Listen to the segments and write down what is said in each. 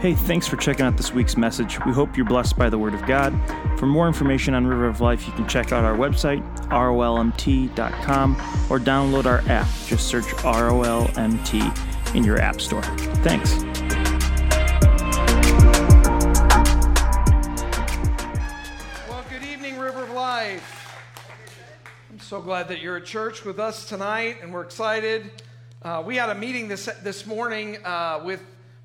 Hey, thanks for checking out this week's message. We hope you're blessed by the Word of God. For more information on River of Life, you can check out our website, rolmt.com, or download our app. Just search ROLMT in your App Store. Thanks. Well, good evening, River of Life. I'm so glad that you're at church with us tonight, and we're excited. Uh, we had a meeting this this morning uh, with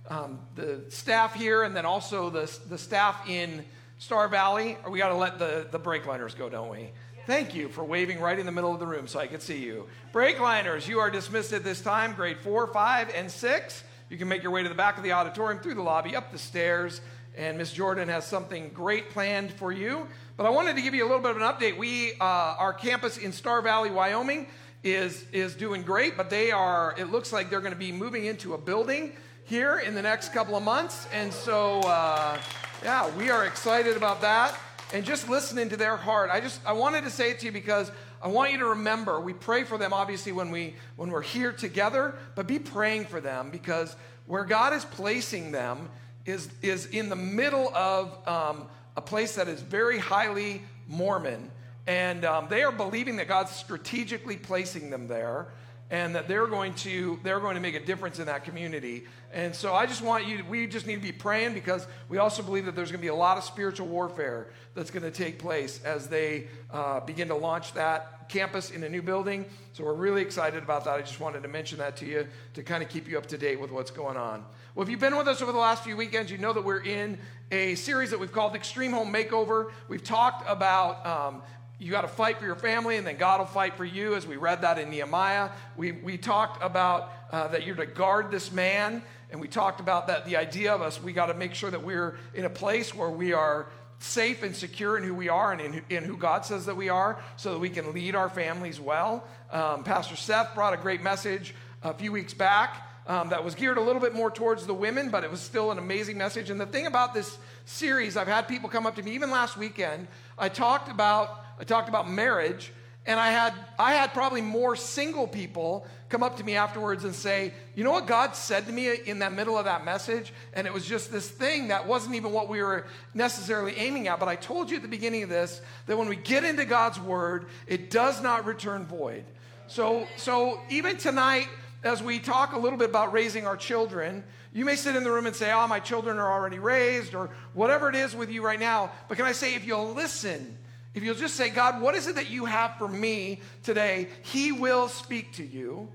um, the staff here, and then also the the staff in Star Valley. We got to let the the brake liners go, don't we? Thank you for waving right in the middle of the room so I could see you. Brake liners, you are dismissed at this time, grade four, five, and six. You can make your way to the back of the auditorium, through the lobby, up the stairs, and Miss Jordan has something great planned for you. But I wanted to give you a little bit of an update. We, uh, our campus in Star Valley, Wyoming, is is doing great, but they are. It looks like they're going to be moving into a building here in the next couple of months, and so uh, yeah, we are excited about that. And just listening to their heart, I just I wanted to say it to you because I want you to remember we pray for them obviously when we when we're here together, but be praying for them because where God is placing them is is in the middle of um, a place that is very highly Mormon, and um, they are believing that God's strategically placing them there and that they're going to they're going to make a difference in that community. And so i just want you we just need to be praying because we also believe that there's going to be a lot of spiritual warfare that's going to take place as they uh, begin to launch that campus in a new building. So we're really excited about that. I just wanted to mention that to you to kind of keep you up to date with what's going on. Well if you've been with us over the last few weekends you know that we're in a series that we've called extreme home makeover. We've talked about um, you got to fight for your family, and then God will fight for you, as we read that in Nehemiah. We, we talked about uh, that you're to guard this man, and we talked about that the idea of us, we got to make sure that we're in a place where we are safe and secure in who we are and in, in who God says that we are, so that we can lead our families well. Um, Pastor Seth brought a great message a few weeks back. Um, that was geared a little bit more towards the women, but it was still an amazing message. And the thing about this series, I've had people come up to me, even last weekend, I talked about I talked about marriage, and I had, I had probably more single people come up to me afterwards and say, You know what God said to me in that middle of that message? And it was just this thing that wasn't even what we were necessarily aiming at. But I told you at the beginning of this that when we get into God's word, it does not return void. So, so even tonight, as we talk a little bit about raising our children, you may sit in the room and say, Oh, my children are already raised, or whatever it is with you right now. But can I say, if you'll listen, if you'll just say, God, what is it that you have for me today? He will speak to you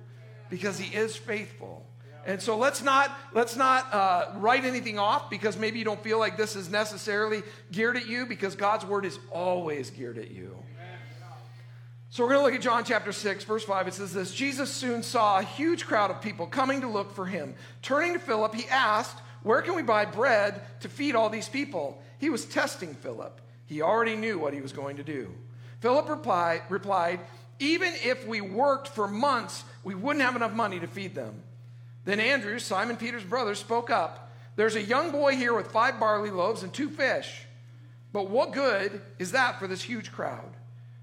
because he is faithful. And so let's not let's not uh, write anything off because maybe you don't feel like this is necessarily geared at you because God's word is always geared at you. So we're going to look at John chapter 6, verse 5. It says this Jesus soon saw a huge crowd of people coming to look for him. Turning to Philip, he asked, Where can we buy bread to feed all these people? He was testing Philip. He already knew what he was going to do. Philip reply, replied, Even if we worked for months, we wouldn't have enough money to feed them. Then Andrew, Simon Peter's brother, spoke up. There's a young boy here with five barley loaves and two fish. But what good is that for this huge crowd?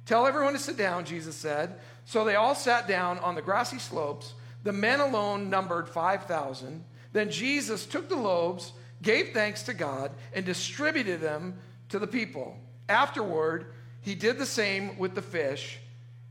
Tell everyone to sit down, Jesus said. So they all sat down on the grassy slopes. The men alone numbered 5,000. Then Jesus took the loaves, gave thanks to God, and distributed them to the people. Afterward, he did the same with the fish,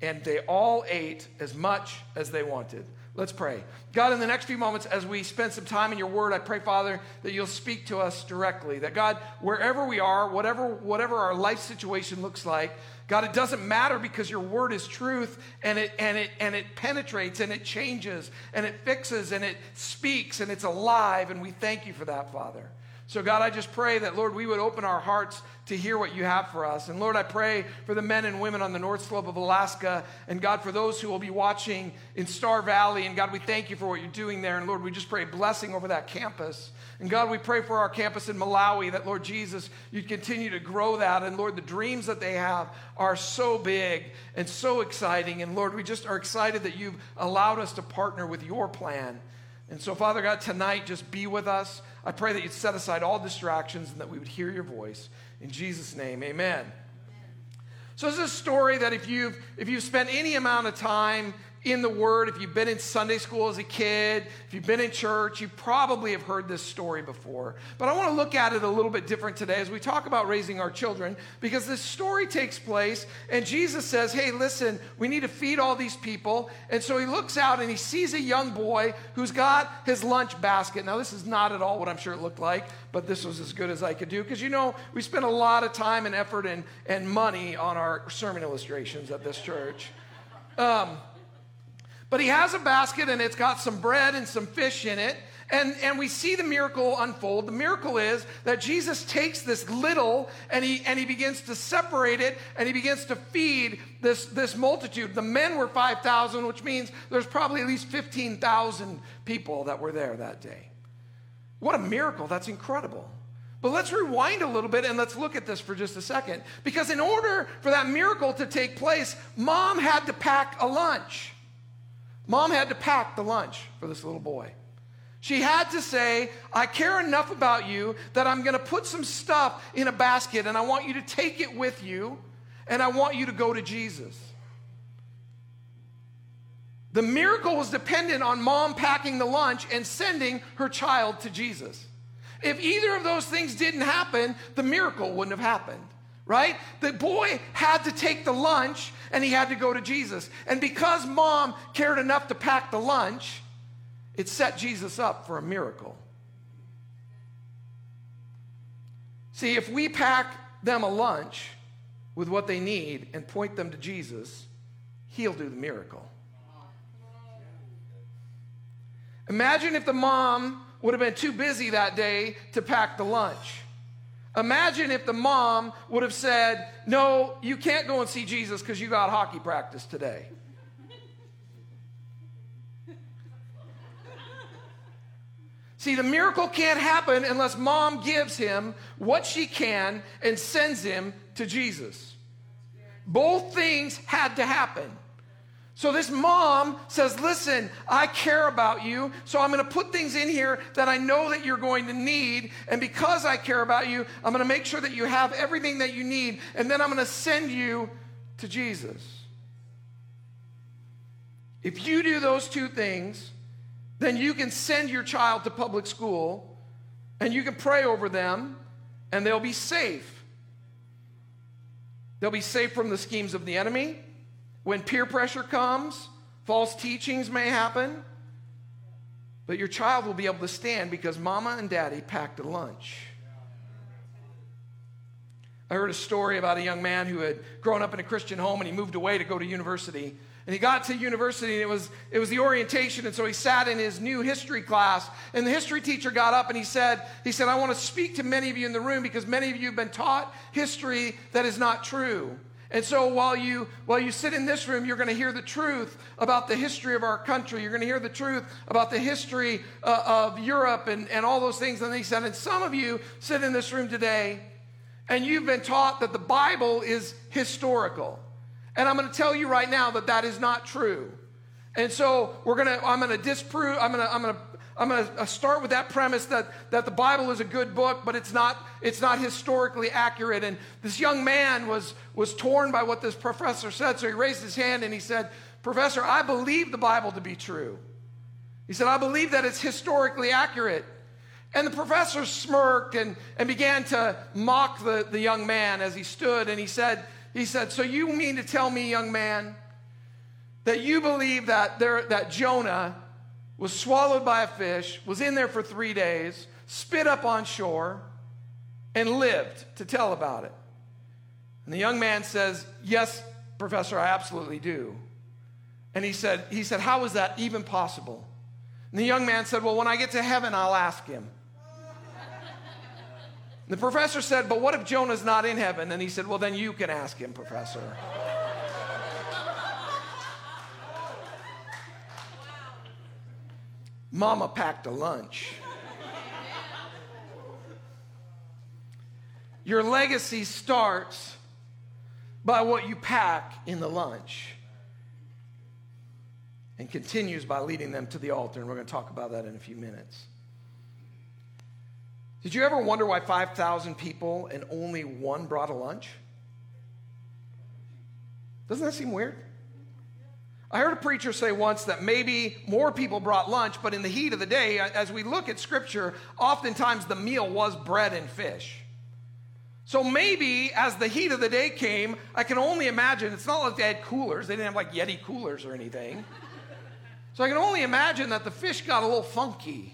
and they all ate as much as they wanted. Let's pray. God, in the next few moments, as we spend some time in your word, I pray, Father, that you'll speak to us directly. That God, wherever we are, whatever, whatever our life situation looks like, God, it doesn't matter because your word is truth and it, and, it, and it penetrates and it changes and it fixes and it speaks and it's alive. And we thank you for that, Father. So, God, I just pray that, Lord, we would open our hearts to hear what you have for us. And, Lord, I pray for the men and women on the North Slope of Alaska. And, God, for those who will be watching in Star Valley. And, God, we thank you for what you're doing there. And, Lord, we just pray blessing over that campus. And, God, we pray for our campus in Malawi that, Lord Jesus, you'd continue to grow that. And, Lord, the dreams that they have are so big and so exciting. And, Lord, we just are excited that you've allowed us to partner with your plan. And so, Father God, tonight, just be with us. I pray that you'd set aside all distractions and that we would hear your voice. In Jesus' name, amen. So, this is a story that if you've, if you've spent any amount of time in the Word, if you've been in Sunday school as a kid, if you've been in church, you probably have heard this story before. But I want to look at it a little bit different today as we talk about raising our children, because this story takes place, and Jesus says, Hey, listen, we need to feed all these people. And so he looks out and he sees a young boy who's got his lunch basket. Now, this is not at all what I'm sure it looked like, but this was as good as I could do, because you know, we spend a lot of time and effort and, and money on our sermon illustrations at this church. Um, but he has a basket and it's got some bread and some fish in it. And, and we see the miracle unfold. The miracle is that Jesus takes this little and he, and he begins to separate it and he begins to feed this, this multitude. The men were 5,000, which means there's probably at least 15,000 people that were there that day. What a miracle! That's incredible. But let's rewind a little bit and let's look at this for just a second. Because in order for that miracle to take place, mom had to pack a lunch. Mom had to pack the lunch for this little boy. She had to say, I care enough about you that I'm going to put some stuff in a basket and I want you to take it with you and I want you to go to Jesus. The miracle was dependent on mom packing the lunch and sending her child to Jesus. If either of those things didn't happen, the miracle wouldn't have happened right? The boy had to take the lunch and he had to go to Jesus. And because mom cared enough to pack the lunch, it set Jesus up for a miracle. See, if we pack them a lunch with what they need and point them to Jesus, he'll do the miracle. Imagine if the mom would have been too busy that day to pack the lunch. Imagine if the mom would have said, No, you can't go and see Jesus because you got hockey practice today. See, the miracle can't happen unless mom gives him what she can and sends him to Jesus. Both things had to happen. So this mom says, Listen, I care about you, so I'm going to put things in here that I know that you're going to need. And because I care about you, I'm going to make sure that you have everything that you need. And then I'm going to send you to Jesus. If you do those two things, then you can send your child to public school and you can pray over them and they'll be safe. They'll be safe from the schemes of the enemy. When peer pressure comes, false teachings may happen, but your child will be able to stand because mama and daddy packed a lunch. I heard a story about a young man who had grown up in a Christian home and he moved away to go to university. And he got to university and it was, it was the orientation. And so he sat in his new history class. And the history teacher got up and he said, he said, I want to speak to many of you in the room because many of you have been taught history that is not true. And so while you while you sit in this room, you're going to hear the truth about the history of our country. You're going to hear the truth about the history uh, of Europe and, and all those things. And he said, and some of you sit in this room today, and you've been taught that the Bible is historical. And I'm going to tell you right now that that is not true. And so we're going to I'm going to disprove I'm to I'm going to I'm going to uh, start with that premise that, that the Bible is a good book, but it's not, it's not historically accurate. And this young man was, was torn by what this professor said, so he raised his hand and he said, Professor, I believe the Bible to be true. He said, I believe that it's historically accurate. And the professor smirked and, and began to mock the, the young man as he stood, and he said, he said, So you mean to tell me, young man, that you believe that, there, that Jonah was swallowed by a fish, was in there for three days, spit up on shore, and lived to tell about it. And the young man says, Yes, Professor, I absolutely do. And he said, he said, How is that even possible? And the young man said, Well, when I get to heaven, I'll ask him. the professor said, But what if Jonah's not in heaven? And he said, Well, then you can ask him, Professor. Mama packed a lunch. Your legacy starts by what you pack in the lunch and continues by leading them to the altar. And we're going to talk about that in a few minutes. Did you ever wonder why 5,000 people and only one brought a lunch? Doesn't that seem weird? I heard a preacher say once that maybe more people brought lunch, but in the heat of the day, as we look at scripture, oftentimes the meal was bread and fish. So maybe as the heat of the day came, I can only imagine, it's not like they had coolers, they didn't have like Yeti coolers or anything. So I can only imagine that the fish got a little funky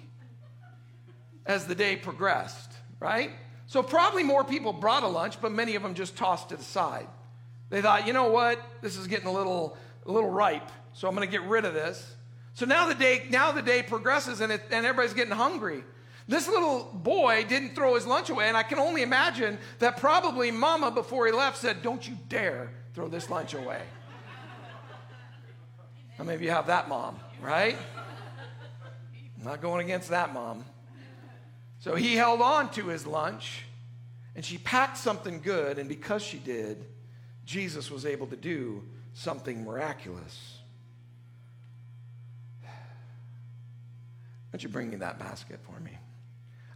as the day progressed, right? So probably more people brought a lunch, but many of them just tossed it aside. They thought, you know what, this is getting a little, a little ripe, so I'm going to get rid of this. So now the day, now the day progresses, and, it, and everybody's getting hungry. This little boy didn't throw his lunch away, and I can only imagine that probably mama, before he left, said, Don't you dare throw this lunch away. How many of you have that mom, right? I'm not going against that mom. So he held on to his lunch, and she packed something good, and because she did, Jesus was able to do something miraculous. Why don't you bring me that basket for me?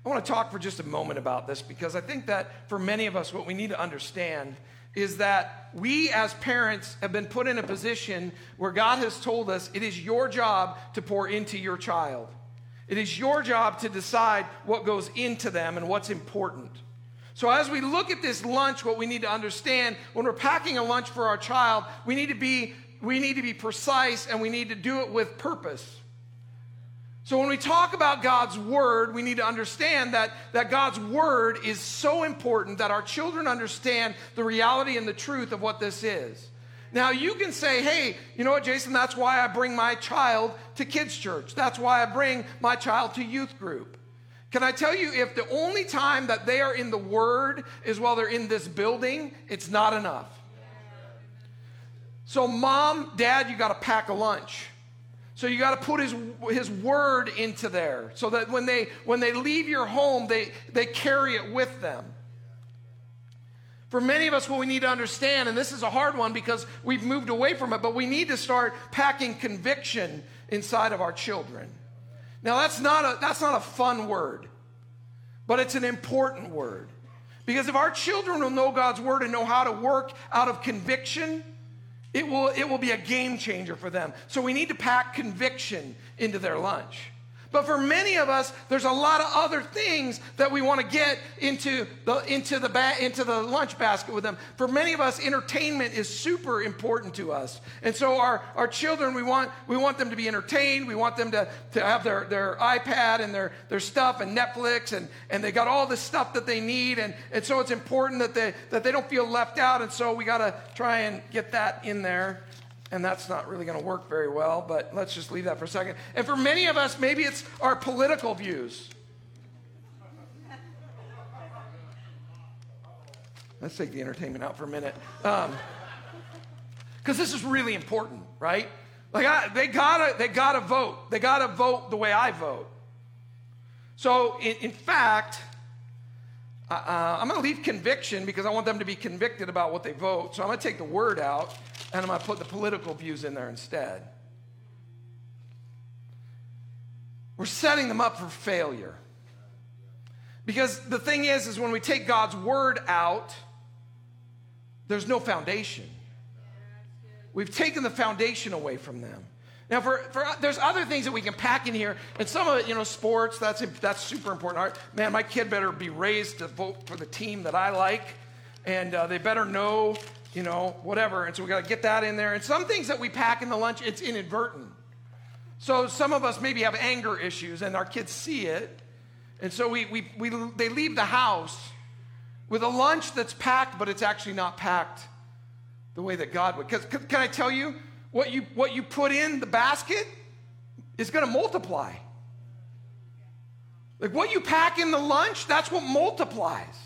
I want to talk for just a moment about this because I think that for many of us, what we need to understand is that we as parents have been put in a position where God has told us it is your job to pour into your child. It is your job to decide what goes into them and what's important. So, as we look at this lunch, what we need to understand when we're packing a lunch for our child, we need to be, we need to be precise and we need to do it with purpose. So when we talk about God's word, we need to understand that, that God's word is so important that our children understand the reality and the truth of what this is. Now, you can say, hey, you know what, Jason, that's why I bring my child to kids' church. That's why I bring my child to youth group. Can I tell you, if the only time that they are in the Word is while they're in this building, it's not enough. So, mom, dad, you got to pack a lunch. So you got to put his, his word into there so that when they, when they leave your home, they, they carry it with them. For many of us, what we need to understand, and this is a hard one because we've moved away from it, but we need to start packing conviction inside of our children. Now, that's not a, that's not a fun word, but it's an important word. Because if our children will know God's word and know how to work out of conviction, it will, it will be a game changer for them. So we need to pack conviction into their lunch. But for many of us, there's a lot of other things that we want to get into the, into, the ba- into the lunch basket with them. For many of us, entertainment is super important to us. And so our, our children, we want, we want them to be entertained. We want them to, to have their, their iPad and their, their stuff and Netflix, and, and they got all the stuff that they need. And, and so it's important that they, that they don't feel left out. And so we got to try and get that in there and that's not really going to work very well, but let's just leave that for a second. And for many of us, maybe it's our political views. Let's take the entertainment out for a minute. Because um, this is really important, right? Like, I, they gotta, they gotta vote. They gotta vote the way I vote. So, in, in fact, uh, I'm going to leave conviction because I want them to be convicted about what they vote. So I'm going to take the word out and I'm going to put the political views in there instead. We're setting them up for failure. Because the thing is, is when we take God's word out, there's no foundation. We've taken the foundation away from them. Now, for, for there's other things that we can pack in here, and some of it, you know, sports. That's that's super important. Man, my kid better be raised to vote for the team that I like, and uh, they better know, you know, whatever. And so we got to get that in there. And some things that we pack in the lunch, it's inadvertent. So some of us maybe have anger issues, and our kids see it, and so we we, we they leave the house with a lunch that's packed, but it's actually not packed the way that God would. Because can I tell you? What you, what you put in the basket is going to multiply. Like what you pack in the lunch, that's what multiplies.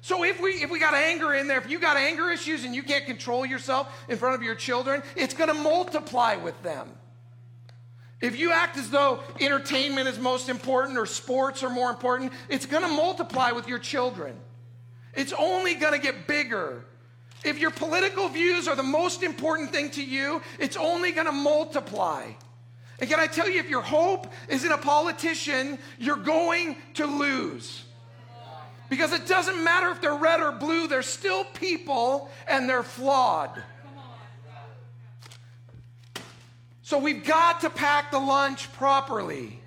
So if we if we got anger in there, if you got anger issues and you can't control yourself in front of your children, it's going to multiply with them. If you act as though entertainment is most important or sports are more important, it's going to multiply with your children. It's only going to get bigger if your political views are the most important thing to you, it's only going to multiply. And can I tell you, if your hope is in a politician, you're going to lose. Because it doesn't matter if they're red or blue, they're still people and they're flawed. So we've got to pack the lunch properly.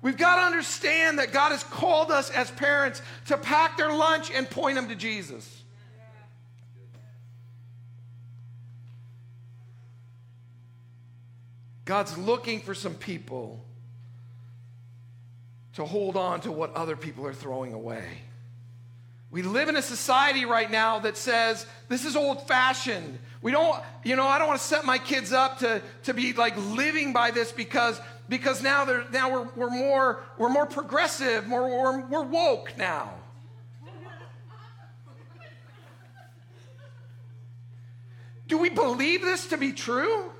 We've got to understand that God has called us as parents to pack their lunch and point them to Jesus. God's looking for some people to hold on to what other people are throwing away. We live in a society right now that says this is old fashioned. We don't, you know, I don't want to set my kids up to, to be like living by this because, because now, they're, now we're, we're, more, we're more progressive, more, we're, we're woke now. Do we believe this to be true?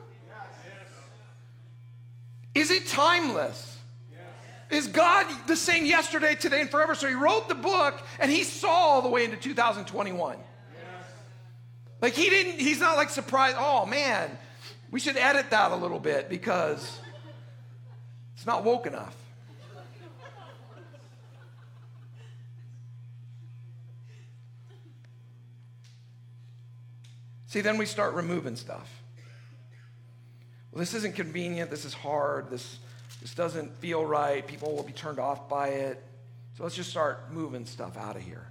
Is it timeless? Is God the same yesterday, today, and forever? So he wrote the book and he saw all the way into 2021. Like he didn't, he's not like surprised, oh man, we should edit that a little bit because it's not woke enough. See, then we start removing stuff. Well, this isn't convenient. This is hard. This this doesn't feel right. People will be turned off by it. So let's just start moving stuff out of here.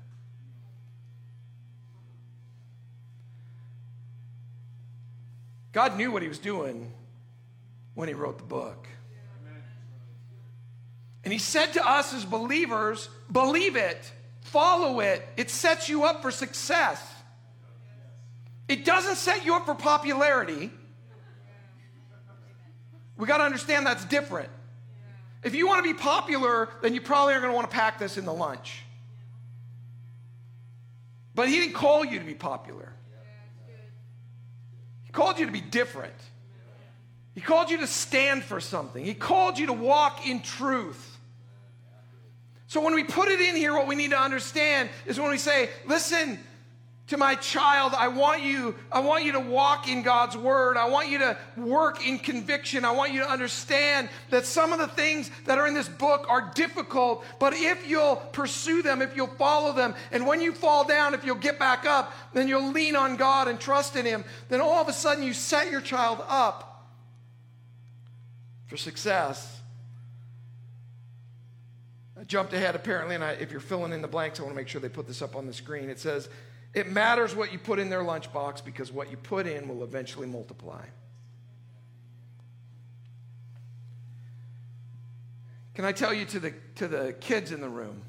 God knew what he was doing when he wrote the book. And he said to us as believers, believe it, follow it. It sets you up for success. It doesn't set you up for popularity. We got to understand that's different. If you want to be popular, then you probably are going to want to pack this in the lunch. But he didn't call you to be popular. He called you to be different. He called you to stand for something. He called you to walk in truth. So when we put it in here, what we need to understand is when we say, listen, to my child, I want you, I want you to walk in God's word. I want you to work in conviction. I want you to understand that some of the things that are in this book are difficult, but if you'll pursue them, if you'll follow them, and when you fall down, if you'll get back up, then you'll lean on God and trust in Him, then all of a sudden you set your child up for success. I jumped ahead apparently, and I, if you're filling in the blanks, I want to make sure they put this up on the screen. It says, it matters what you put in their lunchbox because what you put in will eventually multiply. Can I tell you to the, to the kids in the room?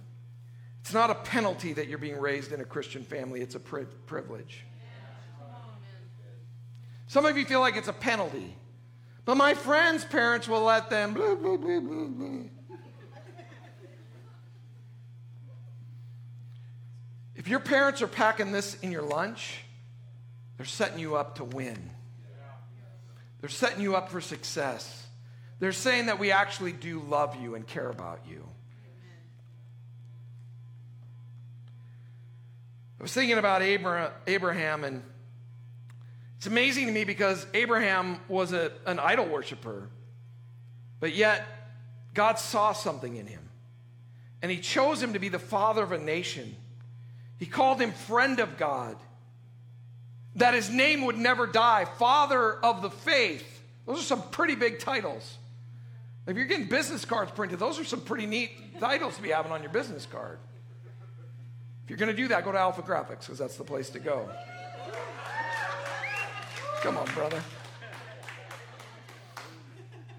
It's not a penalty that you're being raised in a Christian family, it's a pri- privilege. Some of you feel like it's a penalty. But my friends' parents will let them blah, blah, blah, blah, blah. If your parents are packing this in your lunch, they're setting you up to win. They're setting you up for success. They're saying that we actually do love you and care about you. I was thinking about Abraham, and it's amazing to me because Abraham was a, an idol worshiper, but yet God saw something in him. And he chose him to be the father of a nation. He called him friend of God, that his name would never die, father of the faith. Those are some pretty big titles. If you're getting business cards printed, those are some pretty neat titles to be having on your business card. If you're going to do that, go to Alpha Graphics because that's the place to go. Come on, brother.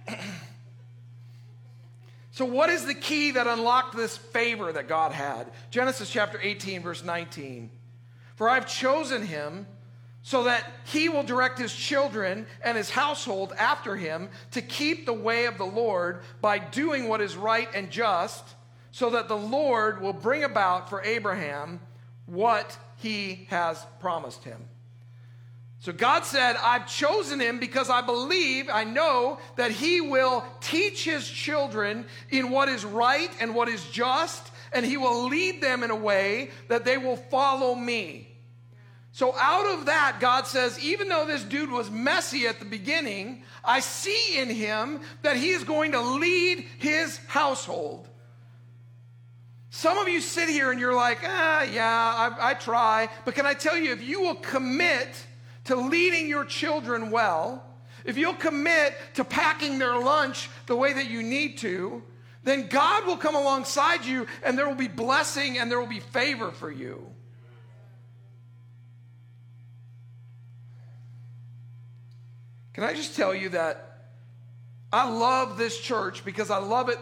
So, what is the key that unlocked this favor that God had? Genesis chapter 18, verse 19. For I've chosen him so that he will direct his children and his household after him to keep the way of the Lord by doing what is right and just, so that the Lord will bring about for Abraham what he has promised him. So God said, I've chosen him because I believe, I know that he will teach his children in what is right and what is just, and he will lead them in a way that they will follow me. So, out of that, God says, even though this dude was messy at the beginning, I see in him that he is going to lead his household. Some of you sit here and you're like, ah, yeah, I, I try. But can I tell you, if you will commit, to leading your children well, if you'll commit to packing their lunch the way that you need to, then God will come alongside you and there will be blessing and there will be favor for you. Can I just tell you that I love this church because I love it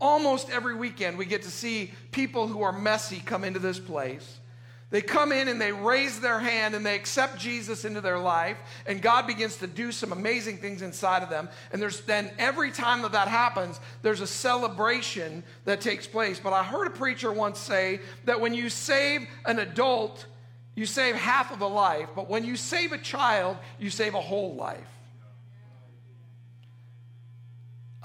almost every weekend. We get to see people who are messy come into this place. They come in and they raise their hand and they accept Jesus into their life, and God begins to do some amazing things inside of them. And there's then every time that that happens, there's a celebration that takes place. But I heard a preacher once say that when you save an adult, you save half of a life, but when you save a child, you save a whole life.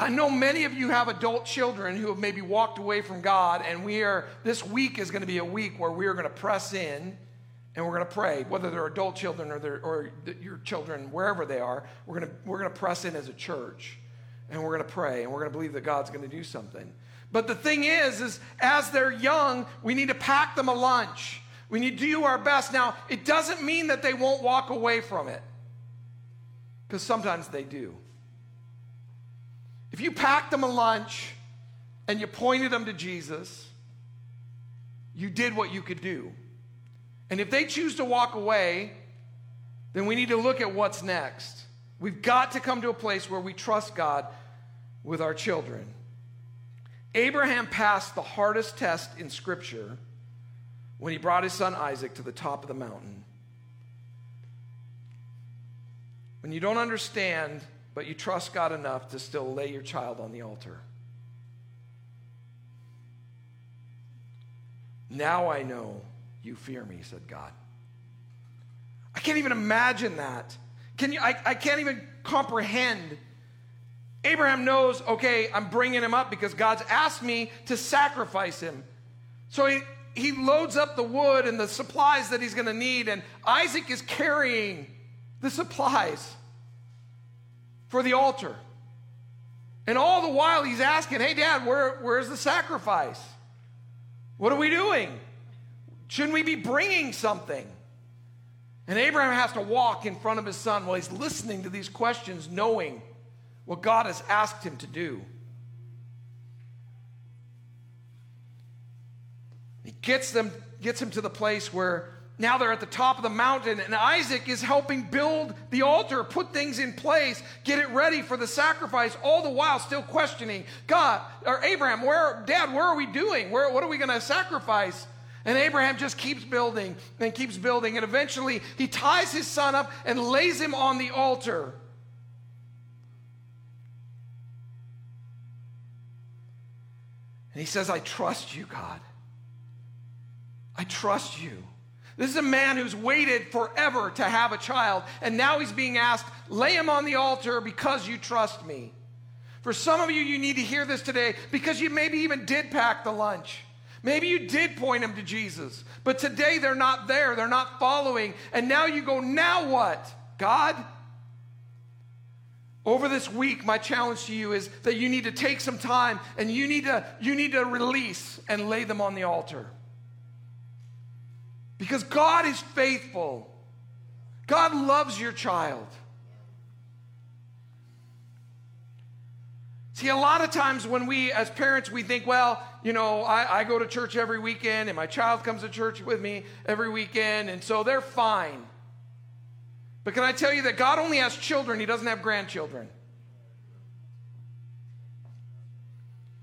I know many of you have adult children who have maybe walked away from God, and we are, this week is going to be a week where we are going to press in and we're going to pray, whether they're adult children or, they're, or your children, wherever they are, we're going, to, we're going to press in as a church and we're going to pray and we're going to believe that God's going to do something. But the thing is, is as they're young, we need to pack them a lunch. We need to do our best. Now, it doesn't mean that they won't walk away from it, because sometimes they do. If you packed them a lunch and you pointed them to Jesus, you did what you could do. And if they choose to walk away, then we need to look at what's next. We've got to come to a place where we trust God with our children. Abraham passed the hardest test in Scripture when he brought his son Isaac to the top of the mountain. When you don't understand but you trust God enough to still lay your child on the altar. Now I know you fear me, said God. I can't even imagine that. Can you, I, I can't even comprehend. Abraham knows, okay, I'm bringing him up because God's asked me to sacrifice him. So he, he loads up the wood and the supplies that he's going to need, and Isaac is carrying the supplies for the altar. And all the while he's asking, Hey, Dad, where, where's the sacrifice? What are we doing? Shouldn't we be bringing something? And Abraham has to walk in front of his son while he's listening to these questions, knowing what God has asked him to do. He gets them, gets him to the place where now they're at the top of the mountain, and Isaac is helping build the altar, put things in place, get it ready for the sacrifice, all the while still questioning God or Abraham, where, Dad, where are we doing? Where, what are we going to sacrifice? And Abraham just keeps building and keeps building, and eventually he ties his son up and lays him on the altar. And he says, I trust you, God. I trust you. This is a man who's waited forever to have a child, and now he's being asked, lay him on the altar because you trust me. For some of you, you need to hear this today because you maybe even did pack the lunch. Maybe you did point them to Jesus, but today they're not there. They're not following. And now you go, now what? God? Over this week, my challenge to you is that you need to take some time and you need to, you need to release and lay them on the altar. Because God is faithful. God loves your child. See, a lot of times when we, as parents, we think, well, you know, I, I, go to church every weekend and my child comes to church with me every weekend, and so they're fine. But can I tell you that God only has children, He doesn't have grandchildren.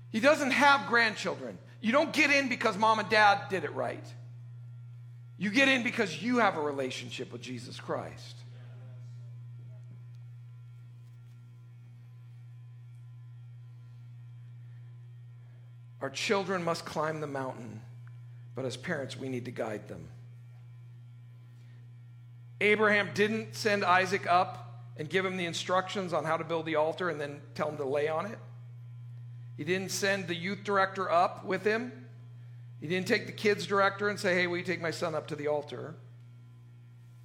He doesn't have grandchildren. You don't get in because mom and dad did it right. You get in because you have a relationship with Jesus Christ. Our children must climb the mountain, but as parents, we need to guide them. Abraham didn't send Isaac up and give him the instructions on how to build the altar and then tell him to lay on it. He didn't send the youth director up with him he didn't take the kids director and say, hey, will you take my son up to the altar?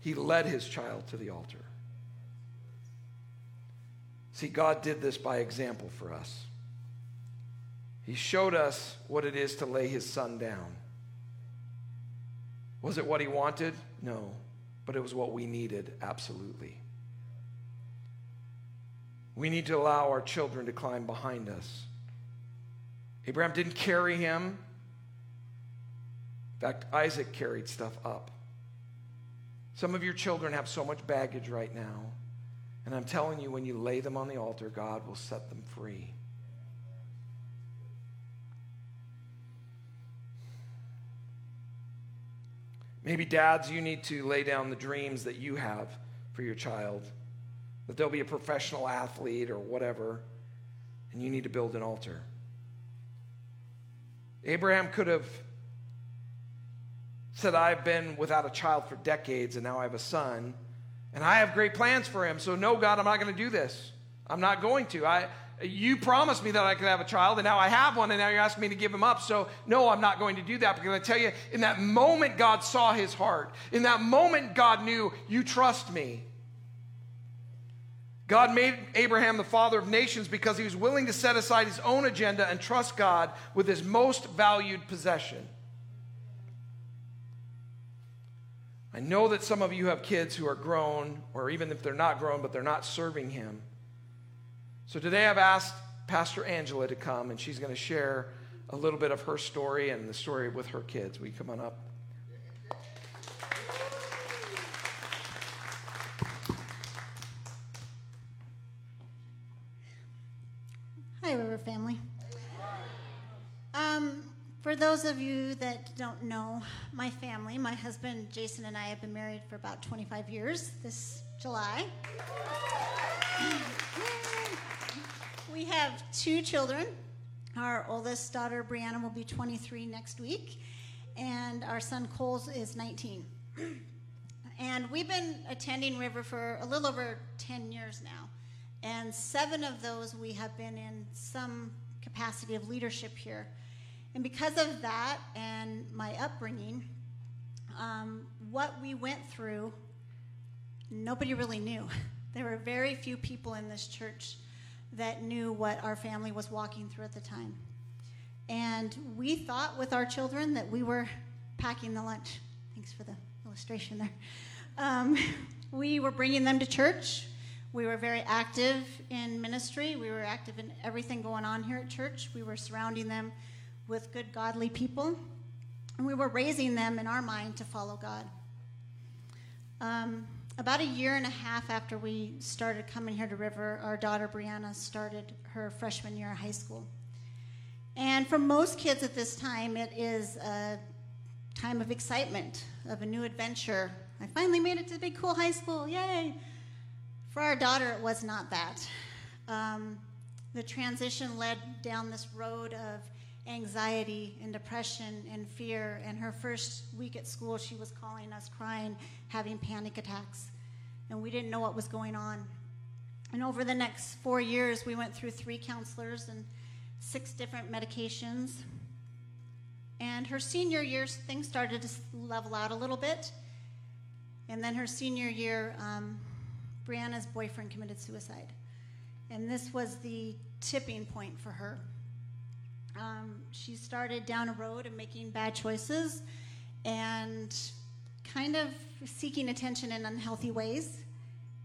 He led his child to the altar. See, God did this by example for us. He showed us what it is to lay his son down. Was it what he wanted? No, but it was what we needed, absolutely. We need to allow our children to climb behind us. Abraham didn't carry him. Fact, Isaac carried stuff up. Some of your children have so much baggage right now. And I'm telling you, when you lay them on the altar, God will set them free. Maybe, dads, you need to lay down the dreams that you have for your child, that they'll be a professional athlete or whatever, and you need to build an altar. Abraham could have said, I've been without a child for decades, and now I have a son, and I have great plans for him. So, no, God, I'm not going to do this. I'm not going to. I, you promised me that I could have a child, and now I have one, and now you're asking me to give him up. So, no, I'm not going to do that because I tell you, in that moment, God saw his heart. In that moment, God knew, you trust me. God made Abraham the father of nations because he was willing to set aside his own agenda and trust God with his most valued possession. I know that some of you have kids who are grown, or even if they're not grown, but they're not serving him. So today I've asked Pastor Angela to come, and she's going to share a little bit of her story and the story with her kids. Will you come on up? Hi, River family. For those of you that don't know my family, my husband Jason and I have been married for about 25 years this July. We have two children. Our oldest daughter, Brianna, will be 23 next week, and our son, Coles, is 19. and we've been attending River for a little over 10 years now. And seven of those we have been in some capacity of leadership here. And because of that and my upbringing, um, what we went through, nobody really knew. There were very few people in this church that knew what our family was walking through at the time. And we thought with our children that we were packing the lunch. Thanks for the illustration there. Um, we were bringing them to church. We were very active in ministry. We were active in everything going on here at church. We were surrounding them with good, godly people. And we were raising them in our mind to follow God. Um, about a year and a half after we started coming here to River, our daughter Brianna started her freshman year of high school. And for most kids at this time, it is a time of excitement, of a new adventure. I finally made it to big, cool high school, yay! For our daughter, it was not that. Um, the transition led down this road of anxiety and depression and fear. And her first week at school, she was calling us crying, having panic attacks. And we didn't know what was going on. And over the next four years, we went through three counselors and six different medications. And her senior year, things started to level out a little bit. And then her senior year, um, Brianna's boyfriend committed suicide. And this was the tipping point for her. Um, she started down a road of making bad choices and kind of seeking attention in unhealthy ways.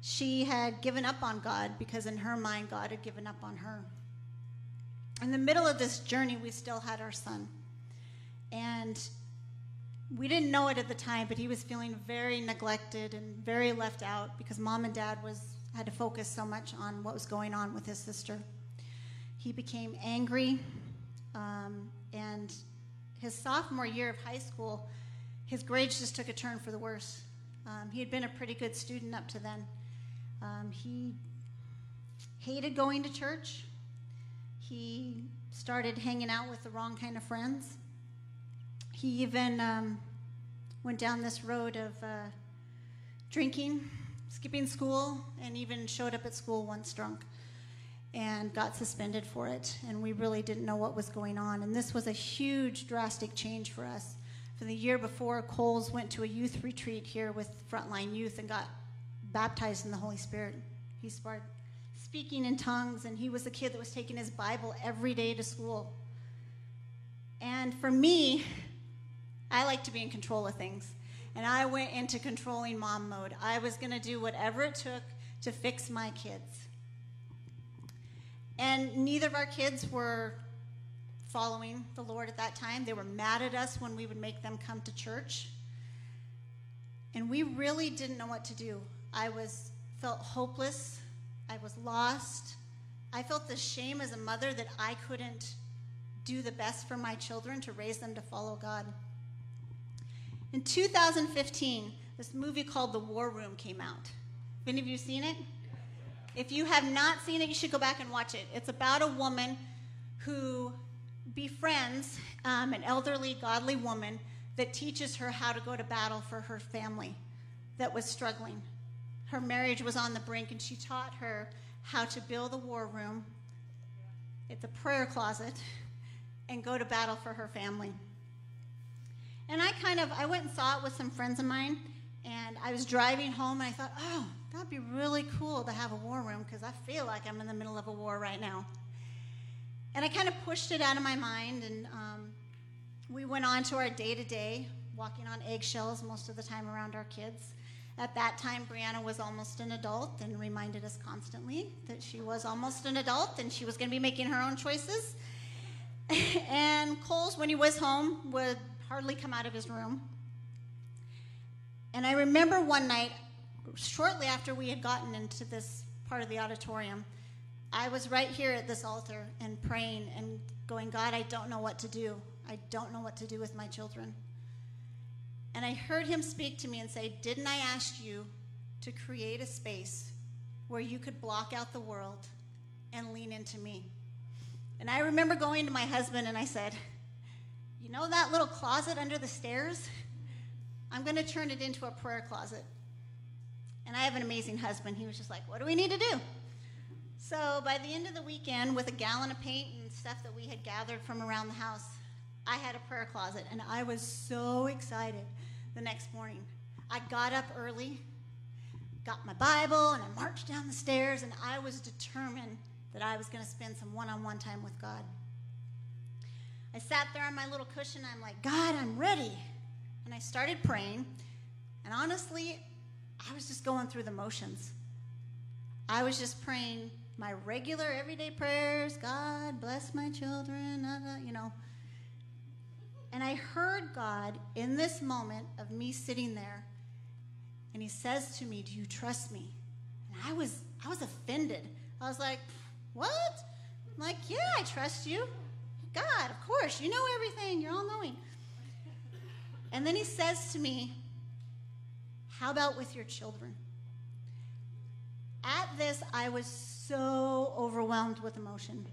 She had given up on God because, in her mind, God had given up on her. In the middle of this journey, we still had our son. And we didn't know it at the time, but he was feeling very neglected and very left out because mom and dad was had to focus so much on what was going on with his sister. He became angry um, and his sophomore year of high school, his grades just took a turn for the worse. Um, he had been a pretty good student up to then. Um, he hated going to church. He started hanging out with the wrong kind of friends. He even um, went down this road of uh, drinking, skipping school, and even showed up at school once drunk and got suspended for it. And we really didn't know what was going on. And this was a huge, drastic change for us. For the year before, Coles went to a youth retreat here with Frontline Youth and got baptized in the Holy Spirit. He started speaking in tongues, and he was the kid that was taking his Bible every day to school. And for me, I like to be in control of things. And I went into controlling mom mode. I was going to do whatever it took to fix my kids. And neither of our kids were following the Lord at that time. They were mad at us when we would make them come to church. And we really didn't know what to do. I was felt hopeless. I was lost. I felt the shame as a mother that I couldn't do the best for my children to raise them to follow God. In 2015, this movie called The War Room came out. Have any of you seen it? If you have not seen it, you should go back and watch it. It's about a woman who befriends um, an elderly, godly woman that teaches her how to go to battle for her family that was struggling. Her marriage was on the brink, and she taught her how to build a war room, it's a prayer closet, and go to battle for her family. And I kind of I went and saw it with some friends of mine, and I was driving home, and I thought, oh, that'd be really cool to have a war room because I feel like I'm in the middle of a war right now. And I kind of pushed it out of my mind, and um, we went on to our day to day, walking on eggshells most of the time around our kids. At that time, Brianna was almost an adult and reminded us constantly that she was almost an adult and she was going to be making her own choices. and Coles, when he was home, would hardly come out of his room. And I remember one night, shortly after we had gotten into this part of the auditorium, I was right here at this altar and praying and going, God, I don't know what to do. I don't know what to do with my children. And I heard him speak to me and say, Didn't I ask you to create a space where you could block out the world and lean into me? And I remember going to my husband and I said, You know that little closet under the stairs? I'm going to turn it into a prayer closet. And I have an amazing husband. He was just like, What do we need to do? So by the end of the weekend, with a gallon of paint and stuff that we had gathered from around the house, I had a prayer closet, and I was so excited the next morning. I got up early, got my Bible, and I marched down the stairs, and I was determined that I was going to spend some one on one time with God. I sat there on my little cushion. I'm like, God, I'm ready. And I started praying. And honestly, I was just going through the motions. I was just praying my regular everyday prayers God, bless my children, uh, uh, you know. And I heard God in this moment of me sitting there, and He says to me, Do you trust me? And I was, I was offended. I was like, What? I'm like, yeah, I trust you. God, of course, you know everything, you're all knowing. And then He says to me, How about with your children? At this, I was so overwhelmed with emotion.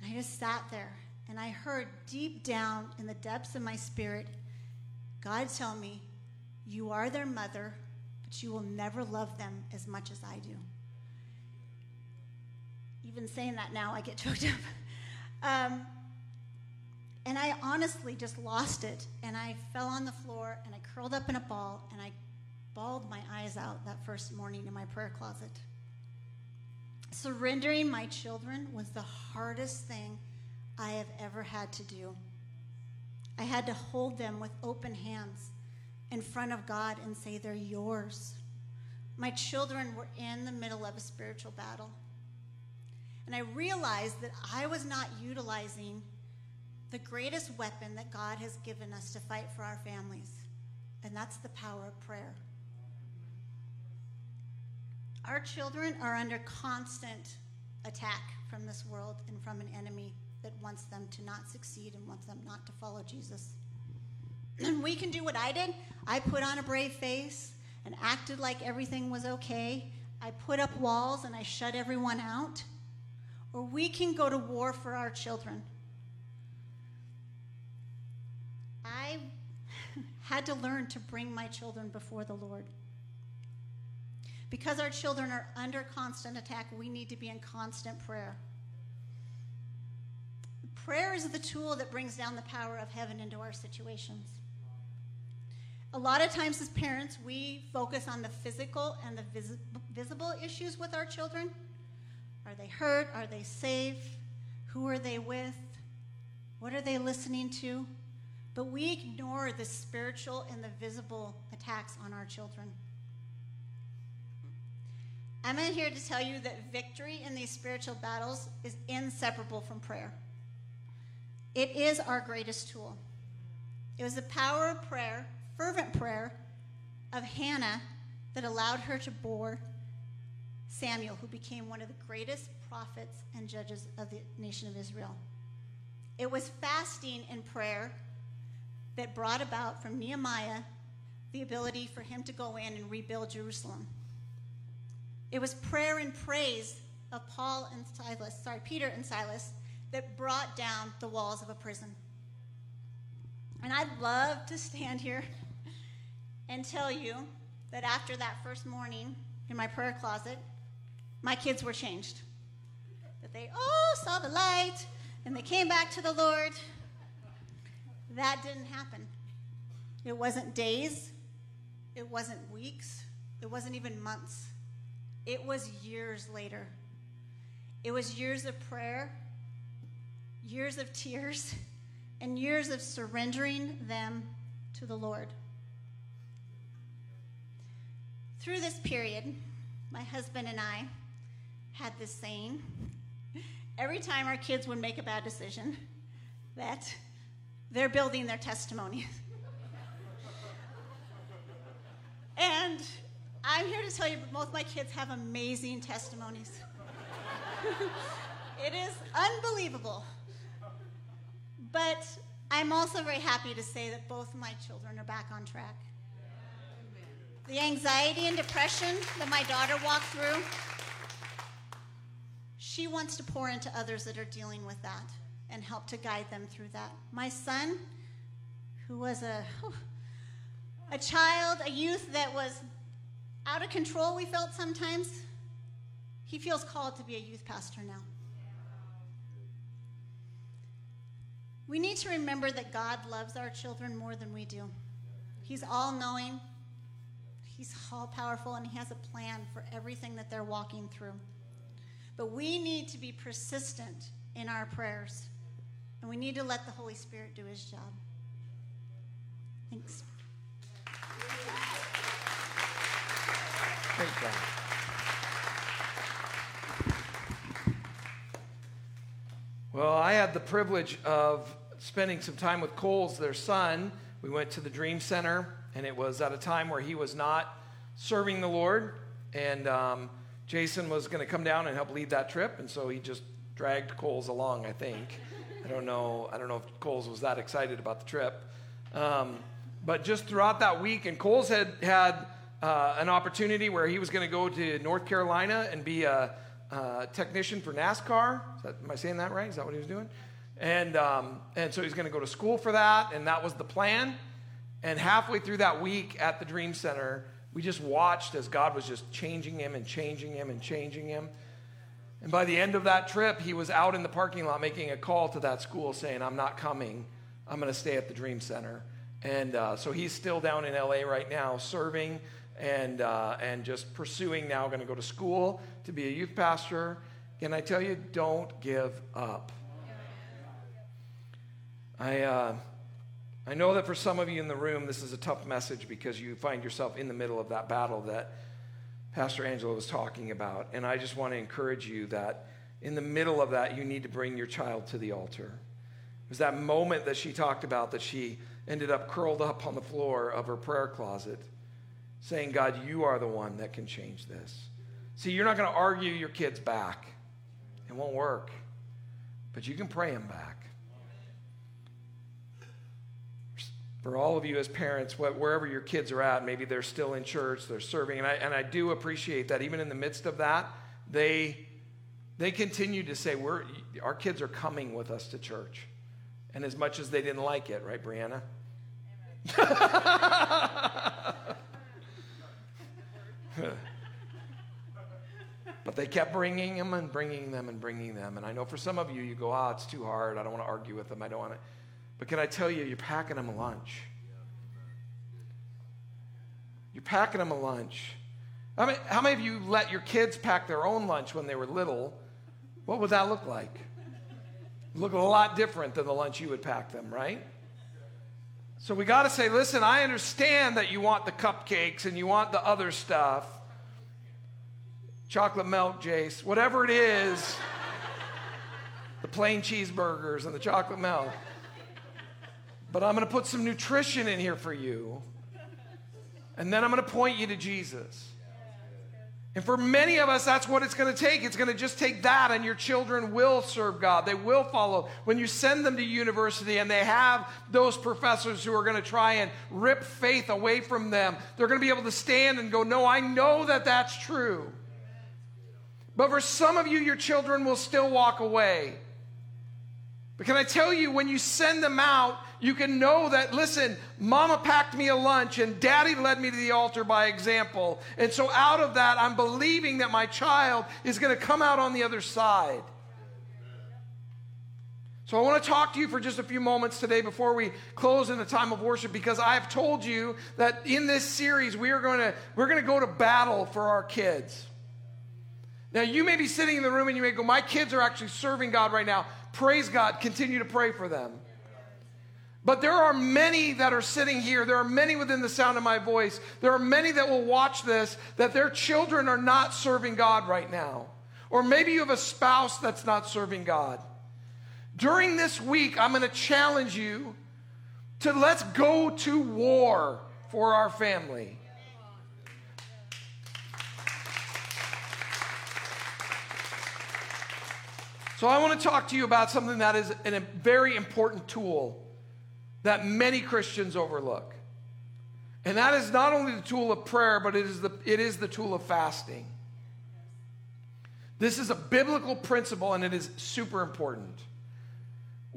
And I just sat there and I heard deep down in the depths of my spirit God tell me, You are their mother, but you will never love them as much as I do. Even saying that now, I get choked up. Um, and I honestly just lost it. And I fell on the floor and I curled up in a ball and I bawled my eyes out that first morning in my prayer closet. Surrendering my children was the hardest thing I have ever had to do. I had to hold them with open hands in front of God and say, They're yours. My children were in the middle of a spiritual battle. And I realized that I was not utilizing the greatest weapon that God has given us to fight for our families, and that's the power of prayer. Our children are under constant attack from this world and from an enemy that wants them to not succeed and wants them not to follow Jesus. And we can do what I did. I put on a brave face and acted like everything was okay. I put up walls and I shut everyone out. Or we can go to war for our children. I had to learn to bring my children before the Lord. Because our children are under constant attack, we need to be in constant prayer. Prayer is the tool that brings down the power of heaven into our situations. A lot of times, as parents, we focus on the physical and the vis- visible issues with our children. Are they hurt? Are they safe? Who are they with? What are they listening to? But we ignore the spiritual and the visible attacks on our children. I'm here to tell you that victory in these spiritual battles is inseparable from prayer. It is our greatest tool. It was the power of prayer, fervent prayer, of Hannah that allowed her to bore Samuel, who became one of the greatest prophets and judges of the nation of Israel. It was fasting and prayer that brought about from Nehemiah the ability for him to go in and rebuild Jerusalem. It was prayer and praise of Paul and Silas, sorry, Peter and Silas, that brought down the walls of a prison. And I'd love to stand here and tell you that after that first morning in my prayer closet, my kids were changed. That they all saw the light and they came back to the Lord. That didn't happen. It wasn't days, it wasn't weeks, it wasn't even months. It was years later. It was years of prayer, years of tears, and years of surrendering them to the Lord. Through this period, my husband and I had this saying every time our kids would make a bad decision that they're building their testimony. and I'm here to tell you, both my kids have amazing testimonies. it is unbelievable. But I'm also very happy to say that both my children are back on track. The anxiety and depression that my daughter walked through, she wants to pour into others that are dealing with that and help to guide them through that. My son, who was a, a child, a youth that was out of control, we felt sometimes, he feels called to be a youth pastor now. We need to remember that God loves our children more than we do. He's all knowing, He's all powerful, and He has a plan for everything that they're walking through. But we need to be persistent in our prayers, and we need to let the Holy Spirit do His job. Thanks. Great job. Well, I had the privilege of spending some time with Coles, their son. We went to the Dream Center, and it was at a time where he was not serving the Lord. And um, Jason was going to come down and help lead that trip, and so he just dragged Coles along, I think. I don't know. I don't know if Coles was that excited about the trip. Um, but just throughout that week, and Coles had had uh, an opportunity where he was going to go to North Carolina and be a, a technician for NASCAR. That, am I saying that right? Is that what he was doing? And, um, and so he's going to go to school for that, and that was the plan. And halfway through that week at the Dream Center, we just watched as God was just changing him and changing him and changing him. And by the end of that trip, he was out in the parking lot making a call to that school saying, I'm not coming. I'm going to stay at the Dream Center. And uh, so he's still down in LA right now serving and, uh, and just pursuing now, going to go to school to be a youth pastor. And I tell you, don't give up. I, uh, I know that for some of you in the room, this is a tough message because you find yourself in the middle of that battle that Pastor Angela was talking about. And I just want to encourage you that in the middle of that, you need to bring your child to the altar. It was that moment that she talked about that she ended up curled up on the floor of her prayer closet saying, God, you are the one that can change this. See, you're not going to argue your kids back, it won't work. But you can pray them back. For all of you as parents, wherever your kids are at, maybe they're still in church, they're serving, and I, and I do appreciate that. Even in the midst of that, they, they continue to say, We're, Our kids are coming with us to church. And as much as they didn't like it, right, Brianna? but they kept bringing them and bringing them and bringing them. And I know for some of you, you go, oh, it's too hard. I don't want to argue with them. I don't want to. But can I tell you, you're packing them a lunch. You're packing them a lunch. I mean, how many of you let your kids pack their own lunch when they were little? What would that look like? Look a lot different than the lunch you would pack them, right? So we got to say, listen, I understand that you want the cupcakes and you want the other stuff. chocolate milk, Jace, whatever it is, the plain cheeseburgers and the chocolate milk. But I'm going to put some nutrition in here for you. And then I'm going to point you to Jesus. And for many of us, that's what it's going to take. It's going to just take that, and your children will serve God. They will follow. When you send them to university and they have those professors who are going to try and rip faith away from them, they're going to be able to stand and go, No, I know that that's true. But for some of you, your children will still walk away. But can I tell you, when you send them out, you can know that, listen, mama packed me a lunch and daddy led me to the altar by example. And so out of that, I'm believing that my child is going to come out on the other side. So I want to talk to you for just a few moments today before we close in the time of worship because I have told you that in this series we are going to we're going to go to battle for our kids. Now you may be sitting in the room and you may go my kids are actually serving God right now. Praise God, continue to pray for them. But there are many that are sitting here. There are many within the sound of my voice. There are many that will watch this that their children are not serving God right now. Or maybe you have a spouse that's not serving God. During this week, I'm going to challenge you to let's go to war for our family. So, I want to talk to you about something that is a very important tool that many Christians overlook. And that is not only the tool of prayer, but it is the, it is the tool of fasting. This is a biblical principle and it is super important.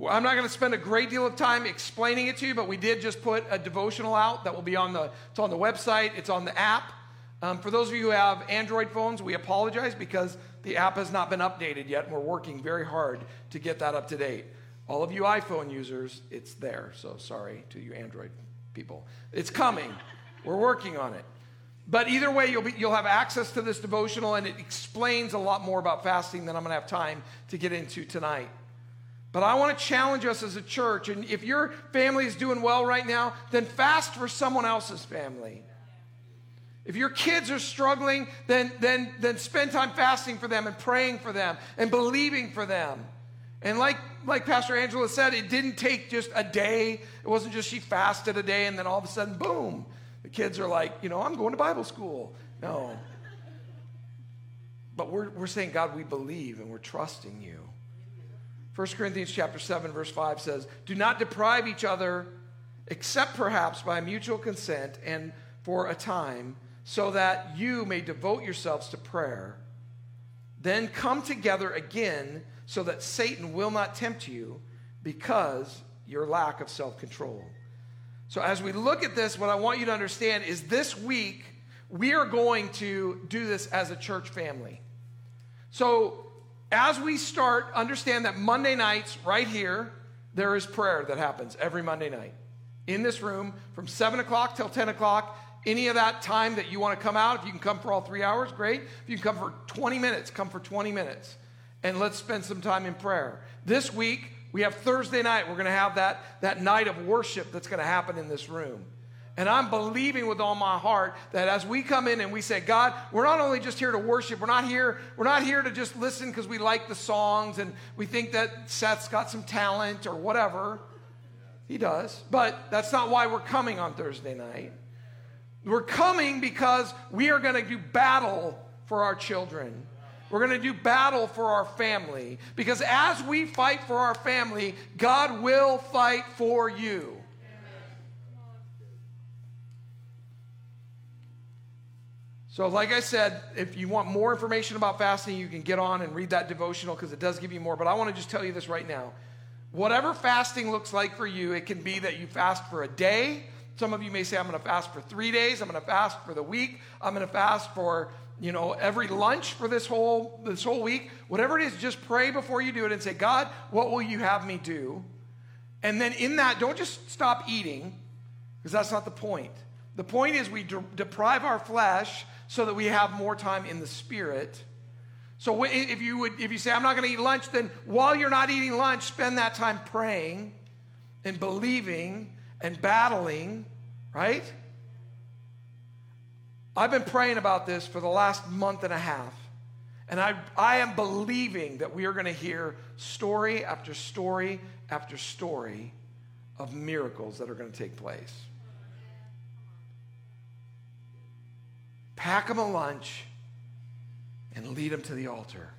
I'm not going to spend a great deal of time explaining it to you, but we did just put a devotional out that will be on the, it's on the website, it's on the app. Um, for those of you who have Android phones, we apologize because the app has not been updated yet, and we're working very hard to get that up to date. All of you iPhone users, it's there. So sorry to you Android people. It's coming. We're working on it. But either way, you'll, be, you'll have access to this devotional, and it explains a lot more about fasting than I'm going to have time to get into tonight. But I want to challenge us as a church. And if your family is doing well right now, then fast for someone else's family. If your kids are struggling, then, then, then spend time fasting for them and praying for them and believing for them. And like, like Pastor Angela said, it didn't take just a day. It wasn't just she fasted a day and then all of a sudden, boom, the kids are like, you know, I'm going to Bible school. No. But we're, we're saying, God, we believe and we're trusting you. 1 Corinthians chapter 7, verse 5 says, Do not deprive each other, except perhaps by mutual consent and for a time, so that you may devote yourselves to prayer. Then come together again so that Satan will not tempt you because your lack of self control. So, as we look at this, what I want you to understand is this week we are going to do this as a church family. So, as we start, understand that Monday nights, right here, there is prayer that happens every Monday night in this room from 7 o'clock till 10 o'clock. Any of that time that you want to come out, if you can come for all three hours, great. If you can come for 20 minutes, come for 20 minutes and let's spend some time in prayer. This week, we have Thursday night. We're going to have that, that night of worship that's going to happen in this room. And I'm believing with all my heart that as we come in and we say, God, we're not only just here to worship, we're not here, we're not here to just listen because we like the songs and we think that Seth's got some talent or whatever. He does. But that's not why we're coming on Thursday night. We're coming because we are going to do battle for our children. We're going to do battle for our family because as we fight for our family, God will fight for you. So, like I said, if you want more information about fasting, you can get on and read that devotional because it does give you more. But I want to just tell you this right now. Whatever fasting looks like for you, it can be that you fast for a day. Some of you may say, I'm going to fast for three days. I'm going to fast for the week. I'm going to fast for you know, every lunch for this whole this whole week, whatever it is, just pray before you do it and say, God, what will you have me do? And then in that, don't just stop eating, because that's not the point. The point is we de- deprive our flesh so that we have more time in the spirit. So if you would, if you say, I'm not going to eat lunch, then while you're not eating lunch, spend that time praying and believing and battling, right? I've been praying about this for the last month and a half. And I, I am believing that we are going to hear story after story after story of miracles that are going to take place. Pack them a lunch and lead them to the altar.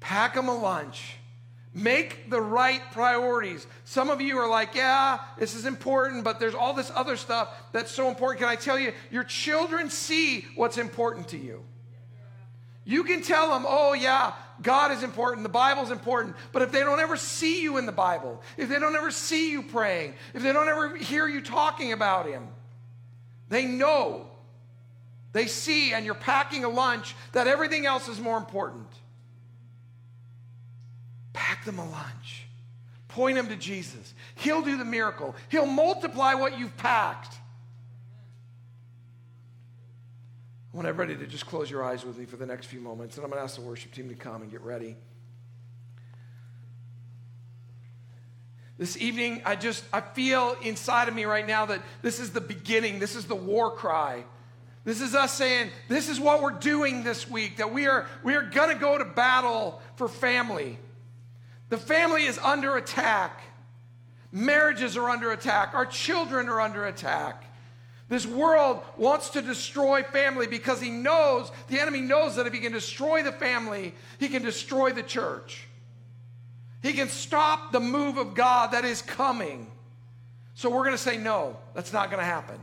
Pack them a lunch. Make the right priorities. Some of you are like, yeah, this is important, but there's all this other stuff that's so important. Can I tell you, your children see what's important to you. You can tell them, oh, yeah, God is important, the Bible's important, but if they don't ever see you in the Bible, if they don't ever see you praying, if they don't ever hear you talking about Him, they know, they see, and you're packing a lunch that everything else is more important. Them a lunch. Point them to Jesus. He'll do the miracle, He'll multiply what you've packed. I want everybody to just close your eyes with me for the next few moments, and I'm going to ask the worship team to come and get ready. This evening, I just I feel inside of me right now that this is the beginning. This is the war cry. This is us saying, this is what we're doing this week, that we are we are gonna go to battle for family. The family is under attack. Marriages are under attack. Our children are under attack. This world wants to destroy family because he knows, the enemy knows that if he can destroy the family, he can destroy the church. He can stop the move of God that is coming. So we're going to say, no, that's not going to happen.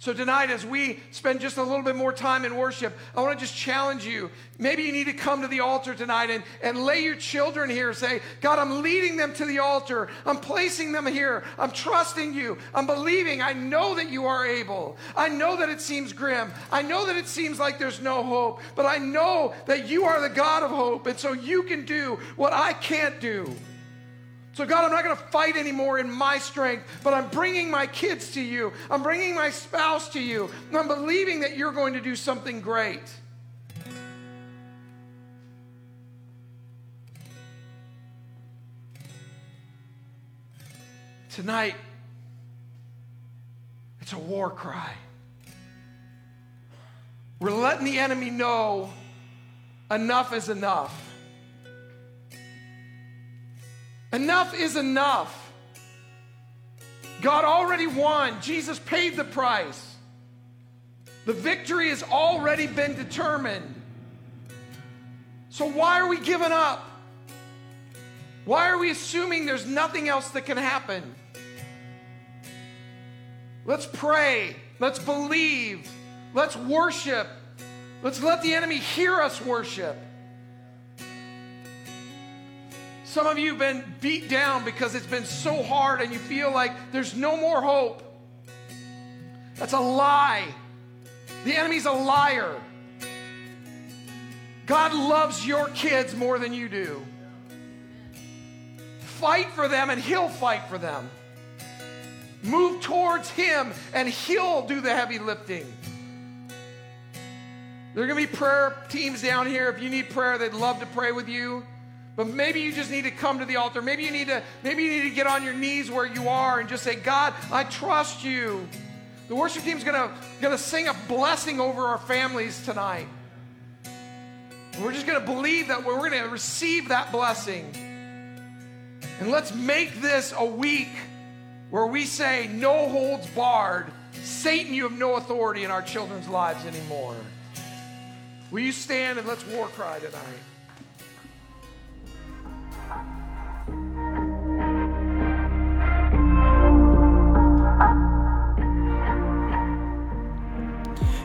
So, tonight, as we spend just a little bit more time in worship, I want to just challenge you. Maybe you need to come to the altar tonight and, and lay your children here. Say, God, I'm leading them to the altar. I'm placing them here. I'm trusting you. I'm believing. I know that you are able. I know that it seems grim. I know that it seems like there's no hope. But I know that you are the God of hope. And so you can do what I can't do. So, God, I'm not going to fight anymore in my strength, but I'm bringing my kids to you. I'm bringing my spouse to you. I'm believing that you're going to do something great. Tonight, it's a war cry. We're letting the enemy know enough is enough. Enough is enough. God already won. Jesus paid the price. The victory has already been determined. So why are we giving up? Why are we assuming there's nothing else that can happen? Let's pray. Let's believe. Let's worship. Let's let the enemy hear us worship. Some of you have been beat down because it's been so hard and you feel like there's no more hope. That's a lie. The enemy's a liar. God loves your kids more than you do. Fight for them and He'll fight for them. Move towards Him and He'll do the heavy lifting. There are going to be prayer teams down here. If you need prayer, they'd love to pray with you. But maybe you just need to come to the altar. Maybe you need to maybe you need to get on your knees where you are and just say, "God, I trust you." The worship team's going to going to sing a blessing over our families tonight. we're just going to believe that we're going to receive that blessing. And let's make this a week where we say, no holds barred. Satan, you have no authority in our children's lives anymore. Will you stand and let's war cry tonight?